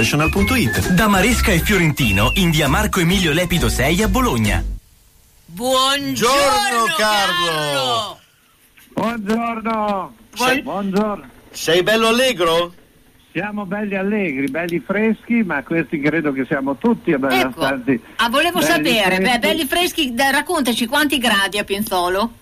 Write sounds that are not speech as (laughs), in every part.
professional.it. Da Maresca e Fiorentino in via Marco Emilio Lepido 6 a Bologna. Buongiorno Carlo. Buongiorno. Sei- Buongiorno. Sei bello allegro? Siamo belli allegri, belli freschi, ma questi credo che siamo tutti abbastanza. Ecco. Ah, volevo belli sapere, beh, freschi. belli freschi, raccontaci quanti gradi a Pinzolo?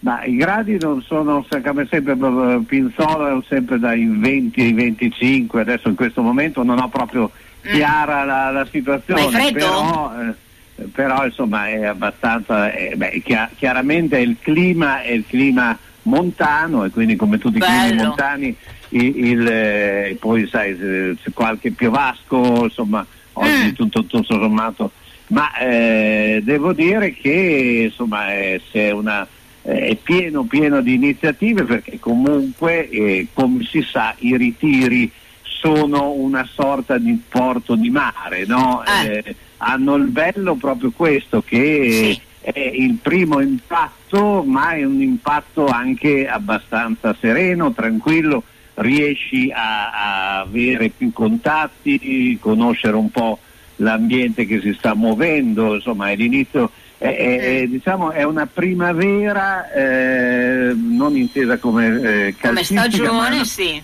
Ma i gradi non sono se- come sempre eh, Pinzolo è sempre dai 20 ai 25, adesso in questo momento non ho proprio chiara la, la situazione. È? Però, eh, però, insomma è abbastanza eh, beh, chia- chiaramente il clima è il clima montano e quindi come tutti i climi Bello. montani il, il, eh, poi sai se- c'è qualche piovasco insomma oggi Mm. tutto, tutto sommato ma eh, devo dire che insomma eh, c'è una eh, è pieno pieno di iniziative perché comunque eh, come si sa i ritiri sono una sorta di porto di mare no? Eh. Eh, hanno il bello proprio questo che Sì. è il primo impatto ma è un impatto anche abbastanza sereno tranquillo riesci a, a avere più contatti conoscere un po' l'ambiente che si sta muovendo insomma è l'inizio è, è- è, diciamo, è una primavera eh, non intesa come eh, Come stagione, una- sì.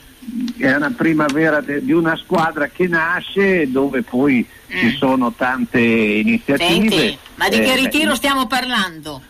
è una primavera de- di una squadra che nasce dove poi ci sono tante iniziative. Mm. Senti, ma di che Eh, ritiro beh, stiamo parlando?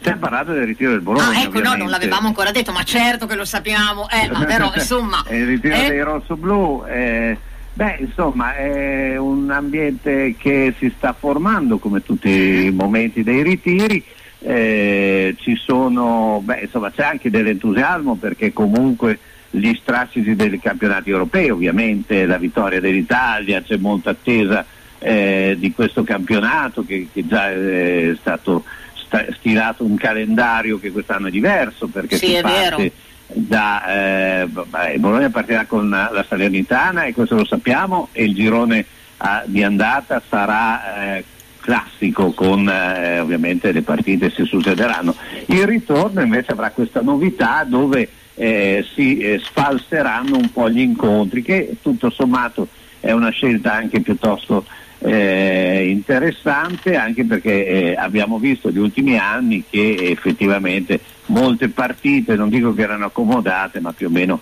Stiamo parlando del ritiro del Bologna. Ah, ecco, no, non l'avevamo ancora detto, ma certo che lo sappiamo, eh, ma (laughs) però, insomma... Il ritiro eh, dei rossoblu. eh, beh, insomma, è un ambiente che si sta formando come tutti i momenti dei ritiri. eh, ci sono, beh, insomma, c'è anche dell'entusiasmo perché comunque gli strascichi dei campionati europei, ovviamente la vittoria dell'Italia, c'è molta attesa eh, di questo campionato che, che già è stato sta- stilato un calendario che quest'anno è diverso perché Sì, si è parte vero. Da eh, beh, Bologna partirà con la Salernitana e questo lo sappiamo e il girone ah, di andata sarà eh, classico con eh, ovviamente le partite si succederanno. Il ritorno invece avrà questa novità dove eh, si eh, sfalseranno un po' gli incontri che tutto sommato è una scelta anche piuttosto eh, interessante anche perché eh, abbiamo visto negli ultimi anni che effettivamente molte partite, non dico che erano accomodate, ma più o meno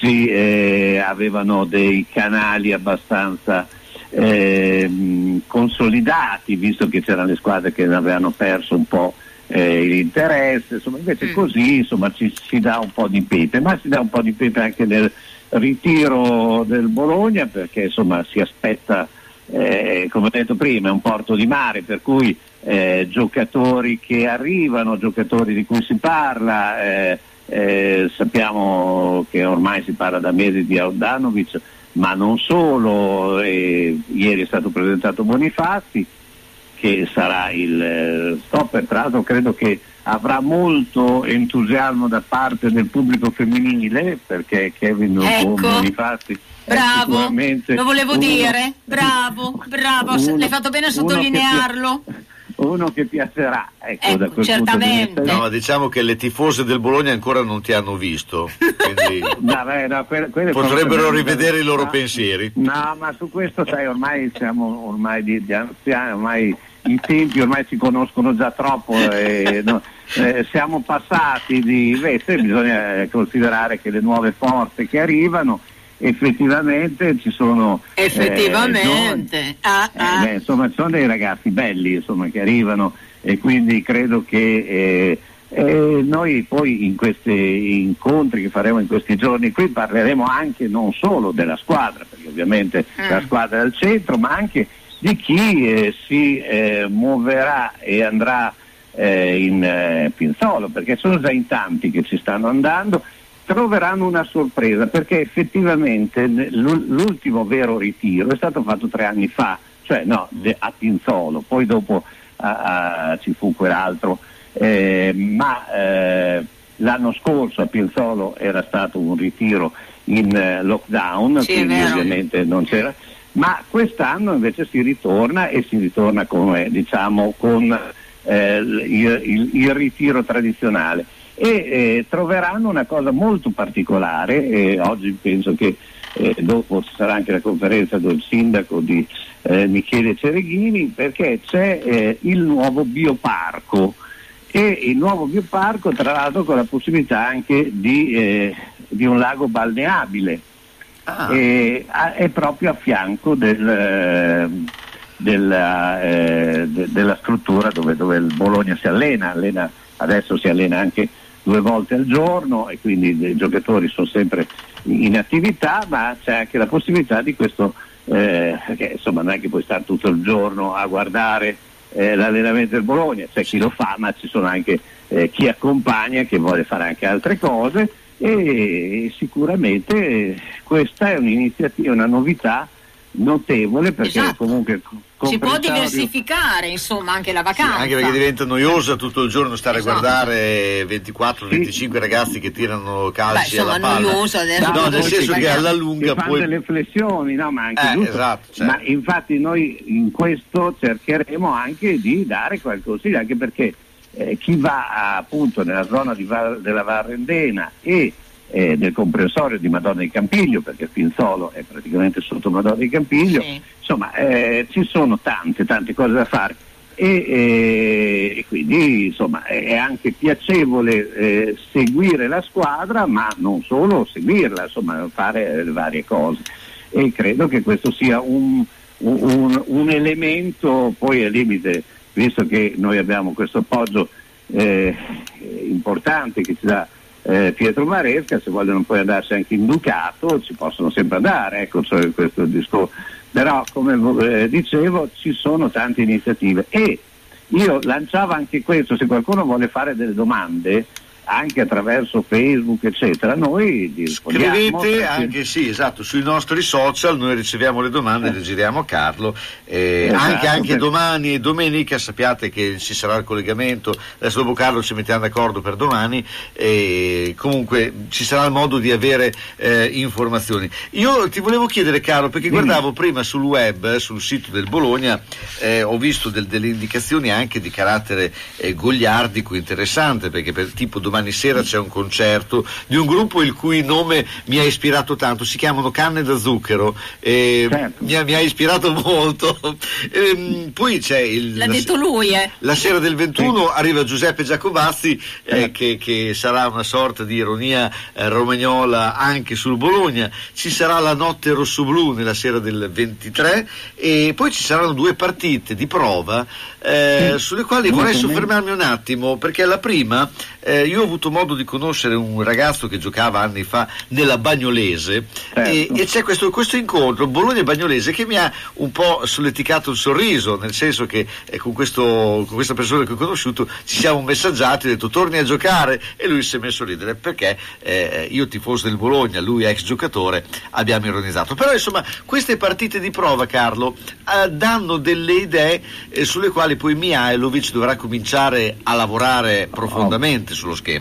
si eh, avevano dei canali abbastanza ehm, consolidati, visto che c'erano le squadre che avevano perso un po' eh, l'interesse, insomma, invece così insomma, ci, si dà un po' di pepe, ma si dà un po' di pepe anche nel ritiro del Bologna perché insomma si aspetta, eh, come ho detto prima, è un porto di mare per cui eh, giocatori che arrivano, giocatori di cui si parla, eh, eh, sappiamo che ormai si parla da mesi di Audanovic, ma non solo, eh, ieri è stato presentato Bonifazzi che sarà il eh, stopper, tra l'altro credo che avrà molto entusiasmo da parte del pubblico femminile perché Kevin Ecco. Bonifazzi è Bravo, sicuramente lo volevo uno- dire, bravo, bravo, uno- l'hai fatto bene a che sottolinearlo. pi- Uno che piacerà, ecco, Ecco, da quel certamente. punto di vista. No, ma diciamo che le tifose del Bologna ancora non ti hanno visto, quindi (laughs) No, beh, no, quelle- quelle potrebbero rivedere i loro no, pensieri. No, ma su questo sai, ormai siamo ormai di, di anziani, ormai i tempi ormai si conoscono già troppo e (laughs) no, eh, siamo passati di invece bisogna considerare che le nuove forze che arrivano effettivamente ci sono eh, Effettivamente. Ah, giovani- ah. eh, beh, insomma sono dei ragazzi belli insomma, che arrivano e quindi credo che eh, eh, noi poi in questi incontri che faremo in questi giorni qui parleremo anche non solo della squadra, perché ovviamente Mm. la squadra è al centro, ma anche di chi eh, si eh, muoverà e andrà eh, in eh, Pinzolo, perché sono già in tanti che ci stanno andando, troveranno una sorpresa, perché effettivamente l'ultimo vero ritiro è stato fatto tre anni fa, cioè no, a Pinzolo, poi dopo ah, ah, ci fu quell'altro, eh, ma eh, l'anno scorso a Pinzolo era stato un ritiro in eh, lockdown, Sì, quindi ovviamente non c'era, ma quest'anno invece si ritorna e si ritorna come, diciamo, con eh, il, il- il ritiro tradizionale e eh, troveranno una cosa molto particolare e oggi penso che eh, dopo ci sarà anche la conferenza del sindaco di eh, Michele Cereghini perché c'è eh, il nuovo bioparco e il nuovo bioparco tra l'altro con la possibilità anche di, eh, di un lago balneabile ah. e, a, è proprio a fianco del, eh, della, eh, de, della, struttura dove, dove, il Bologna si allena, allena, adesso si allena anche due volte al giorno e quindi i giocatori sono sempre in attività ma c'è anche la possibilità di questo eh, che insomma non è che puoi stare tutto il giorno a guardare eh, l'allenamento del Bologna, c'è chi lo fa ma ci sono anche eh, chi accompagna che vuole fare anche altre cose e sicuramente questa è un'iniziativa, una novità notevole perché esatto. comunque si può diversificare di... insomma anche la vacanza sì, anche perché diventa noiosa tutto il giorno stare esatto. a guardare 24-25 sì. ragazzi che tirano calci Beh, alla palla noioso adesso no, nel senso che alla lunga poi delle flessioni no, ma anche eh, esatto, certo. ma infatti noi in questo cercheremo anche di dare qualche consiglio anche perché eh, chi va appunto nella zona Var- della Varrendena e eh, del comprensorio di Madonna di Campiglio, perché Pinzolo è praticamente sotto Madonna di Campiglio, sì. insomma eh, ci sono tante, tante cose da fare. E, eh, e quindi insomma è anche piacevole eh, seguire la squadra, ma non solo seguirla, insomma fare le varie cose. E credo che questo sia un, un, un elemento poi al limite, visto che noi abbiamo questo appoggio eh, importante che ci dà eh, Pietro Maresca, se vogliono poi andarsi anche in Ducato ci possono sempre andare, ecco cioè questo discorso. Però come eh, dicevo ci sono tante iniziative e io lanciavo anche questo, se qualcuno vuole fare delle domande anche attraverso Facebook eccetera noi scrivete anche sì esatto sui nostri social noi riceviamo le domande eh. le giriamo a Carlo eh, esatto, anche, anche domani e domenica sappiate che ci sarà il collegamento adesso dopo Carlo ci mettiamo d'accordo per domani e comunque ci sarà il modo di avere eh, informazioni io ti volevo chiedere Carlo perché Dimmi. guardavo prima sul web sul sito del Bologna eh, ho visto del, delle indicazioni anche di carattere eh, gogliardico interessante perché per tipo domani domani sera c'è un concerto di un gruppo il cui nome mi ha ispirato tanto, si chiamano Canne da Zucchero, e certo. mi, ha, mi, ha, ispirato molto. E, ehm, poi c'è il... L'ha la, detto lui, eh. La sera del 21 sì. arriva Giuseppe Giacobazzi, eh, che, che, sarà una sorta di ironia eh, romagnola anche sul Bologna, ci sarà la notte rossoblu nella sera del 23 e poi ci saranno due partite di prova eh, sì. sulle quali vorrei soffermarmi un attimo, perché la prima, eh, io ho avuto modo di conoscere un ragazzo che giocava anni fa nella Bagnolese certo. e, e, c'è questo, questo incontro Bologna-Bagnolese che mi ha un po' solleticato il sorriso, nel senso che eh, con, questo, con, questa persona che ho conosciuto ci siamo messaggiati, ho detto torni a giocare e lui si è messo a ridere perché eh, io tifoso del Bologna, lui ex giocatore, abbiamo ironizzato. Però insomma queste partite di prova Carlo eh, danno delle idee eh, sulle quali quali poi Mihailovic dovrà cominciare a lavorare profondamente oh. sullo schema.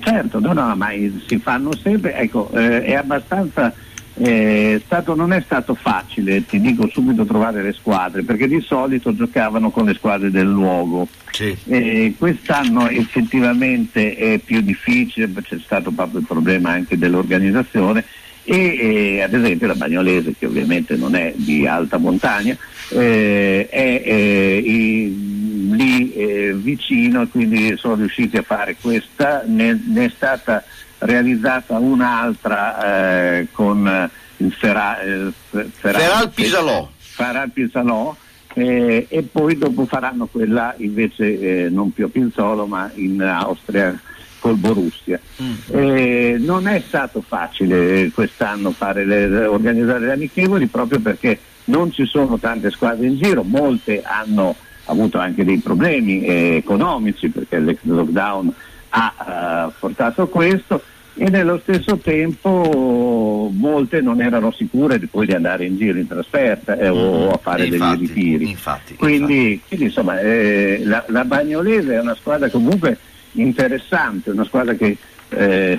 Certo, no, no, ma si fanno sempre, ecco, eh, è abbastanza, eh, stato, non è stato facile, ti dico subito, trovare le squadre, perché di solito giocavano con le squadre del luogo. Sì. Eh, quest'anno effettivamente è più difficile, c'è stato proprio il problema anche dell'organizzazione e ad esempio la Bagnolese, che ovviamente non è di alta montagna, eh, è eh, i, lì eh, vicino e quindi sono riusciti a fare questa, ne, ne è stata realizzata un'altra eh, con il Ferra, eh, Feral Pisalò. Feral Pisalò eh, e poi dopo faranno quella invece non più a Pinzolo ma in Austria col Borussia. Mm. Eh, non è stato facile quest'anno le, organizzare le amichevoli proprio perché non ci sono tante squadre in giro, molte hanno avuto anche dei problemi eh, economici perché il lockdown ha uh, portato a questo e nello stesso tempo molte non erano sicure di poi di andare in giro in trasferta eh, o a fare infatti, degli ritiri. Infatti, quindi, infatti. quindi insomma eh, la, la, Bagnolese è una squadra comunque interessante, una squadra che eh,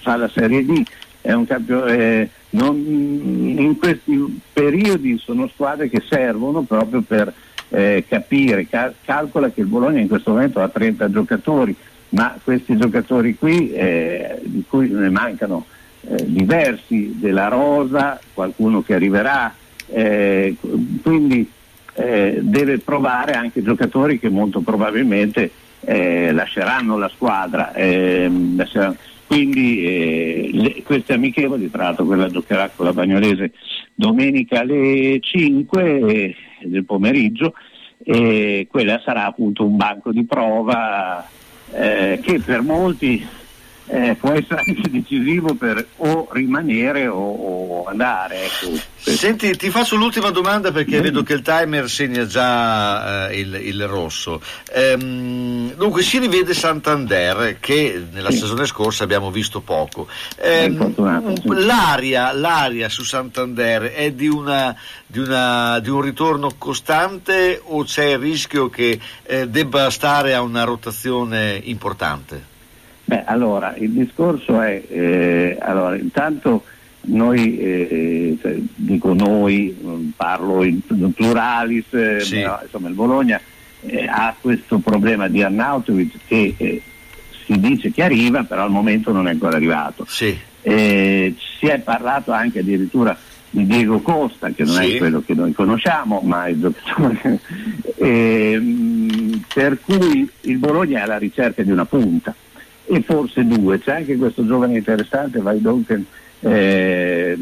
fa la Serie D, campione, eh, non, in questi periodi sono squadre che servono proprio per eh, capire, cal- calcola che il Bologna in questo momento ha 30 giocatori, ma questi giocatori qui, eh, di cui ne mancano eh, diversi della rosa, qualcuno che arriverà, eh, quindi eh, deve provare anche giocatori che molto probabilmente lasceranno la squadra. Ehm, lasceranno. Quindi eh, le, queste amichevoli, tra l'altro quella giocherà con la Bagnolese domenica alle 5 del pomeriggio, e quella sarà appunto un banco di prova eh, che per molti eh, può essere anche decisivo per o rimanere o, o andare. Ecco. Senti, ti faccio l'ultima domanda perché mm. vedo che il timer segna già eh, il, il, rosso. Ehm, dunque si rivede Santander che nella sì. stagione scorsa abbiamo visto poco. Ehm, l'aria, l'aria, su Santander è di, una, di, una, di, un ritorno costante o c'è il rischio che eh, debba stare a una rotazione importante? Beh, allora, il discorso è, eh, allora, intanto noi, eh, cioè, dico noi, parlo in, pluralis, eh, sì. però, insomma il Bologna eh, ha questo problema di Arnautovic che eh, si dice che arriva, però al momento non è ancora arrivato. Sì. Si è parlato anche addirittura di Diego Costa, che non sì. è quello che noi conosciamo, ma è il giocatore. (laughs) per cui il Bologna è alla ricerca di una punta e forse due. C'è anche questo giovane interessante, Vai Duncan, eh,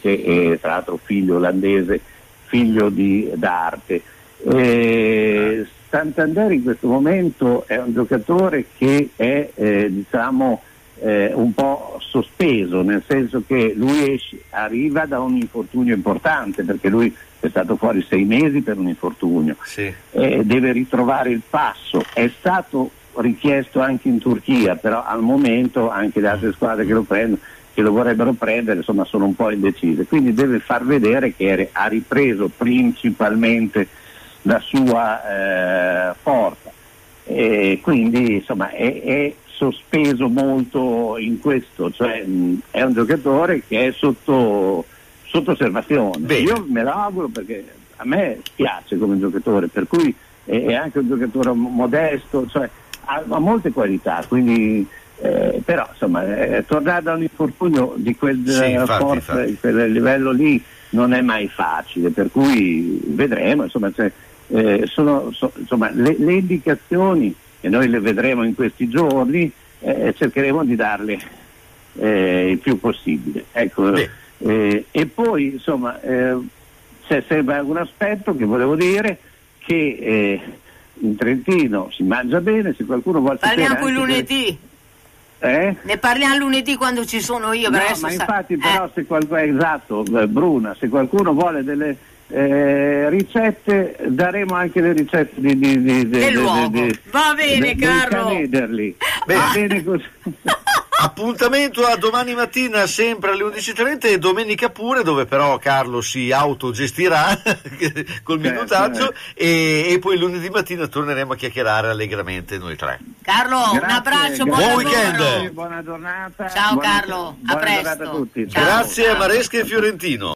che è tra l'altro figlio olandese, figlio di, d'arte. Eh, Santander in questo momento è un giocatore che è eh, diciamo, eh, un po' sospeso, nel senso che lui esce, arriva da un infortunio importante, perché lui è stato fuori sei mesi per un infortunio, sì. deve ritrovare il passo, è stato richiesto anche in Turchia, però al momento anche le altre squadre che lo prendono che lo vorrebbero prendere insomma sono un po' indecise. Quindi deve far vedere che ha ripreso principalmente la sua eh, forza. E quindi insomma è, è, sospeso molto in questo cioè mh, è un giocatore che è sotto, sotto osservazione. Bene. io me lo auguro perché a me piace come giocatore per cui è, è anche un giocatore modesto cioè, ha, ha molte qualità, quindi eh, però insomma eh, tornare da un infortunio di quel, sì, infatti, forza, infatti. quel livello lì non è mai facile, per cui vedremo, insomma, cioè, eh, sono, so, insomma le, le, indicazioni e noi le vedremo in questi giorni, eh, cercheremo di darle eh, il più possibile. Ecco, eh, e poi insomma c'è sempre un aspetto che volevo dire che in Trentino si mangia bene, se qualcuno vuole Parliamo poi lunedì. Eh? Ne parliamo lunedì quando ci sono io. No, ma infatti però eh. se qualcuno, esatto, eh, Bruna, se qualcuno vuole delle eh, ricette, daremo anche le ricette di, di, di, di Va bene, caro. Va bene così. (laughs) Appuntamento a domani mattina sempre alle 11.30 e domenica pure dove però Carlo si autogestirà (laughs) col certo, minutaggio e, e, poi lunedì mattina torneremo a chiacchierare allegramente noi tre. Carlo, grazie, un abbraccio, buon, buon weekend. Buona giornata. Ciao buona, Carlo, a presto. A tutti. Ciao. Grazie a Maresca e Fiorentino.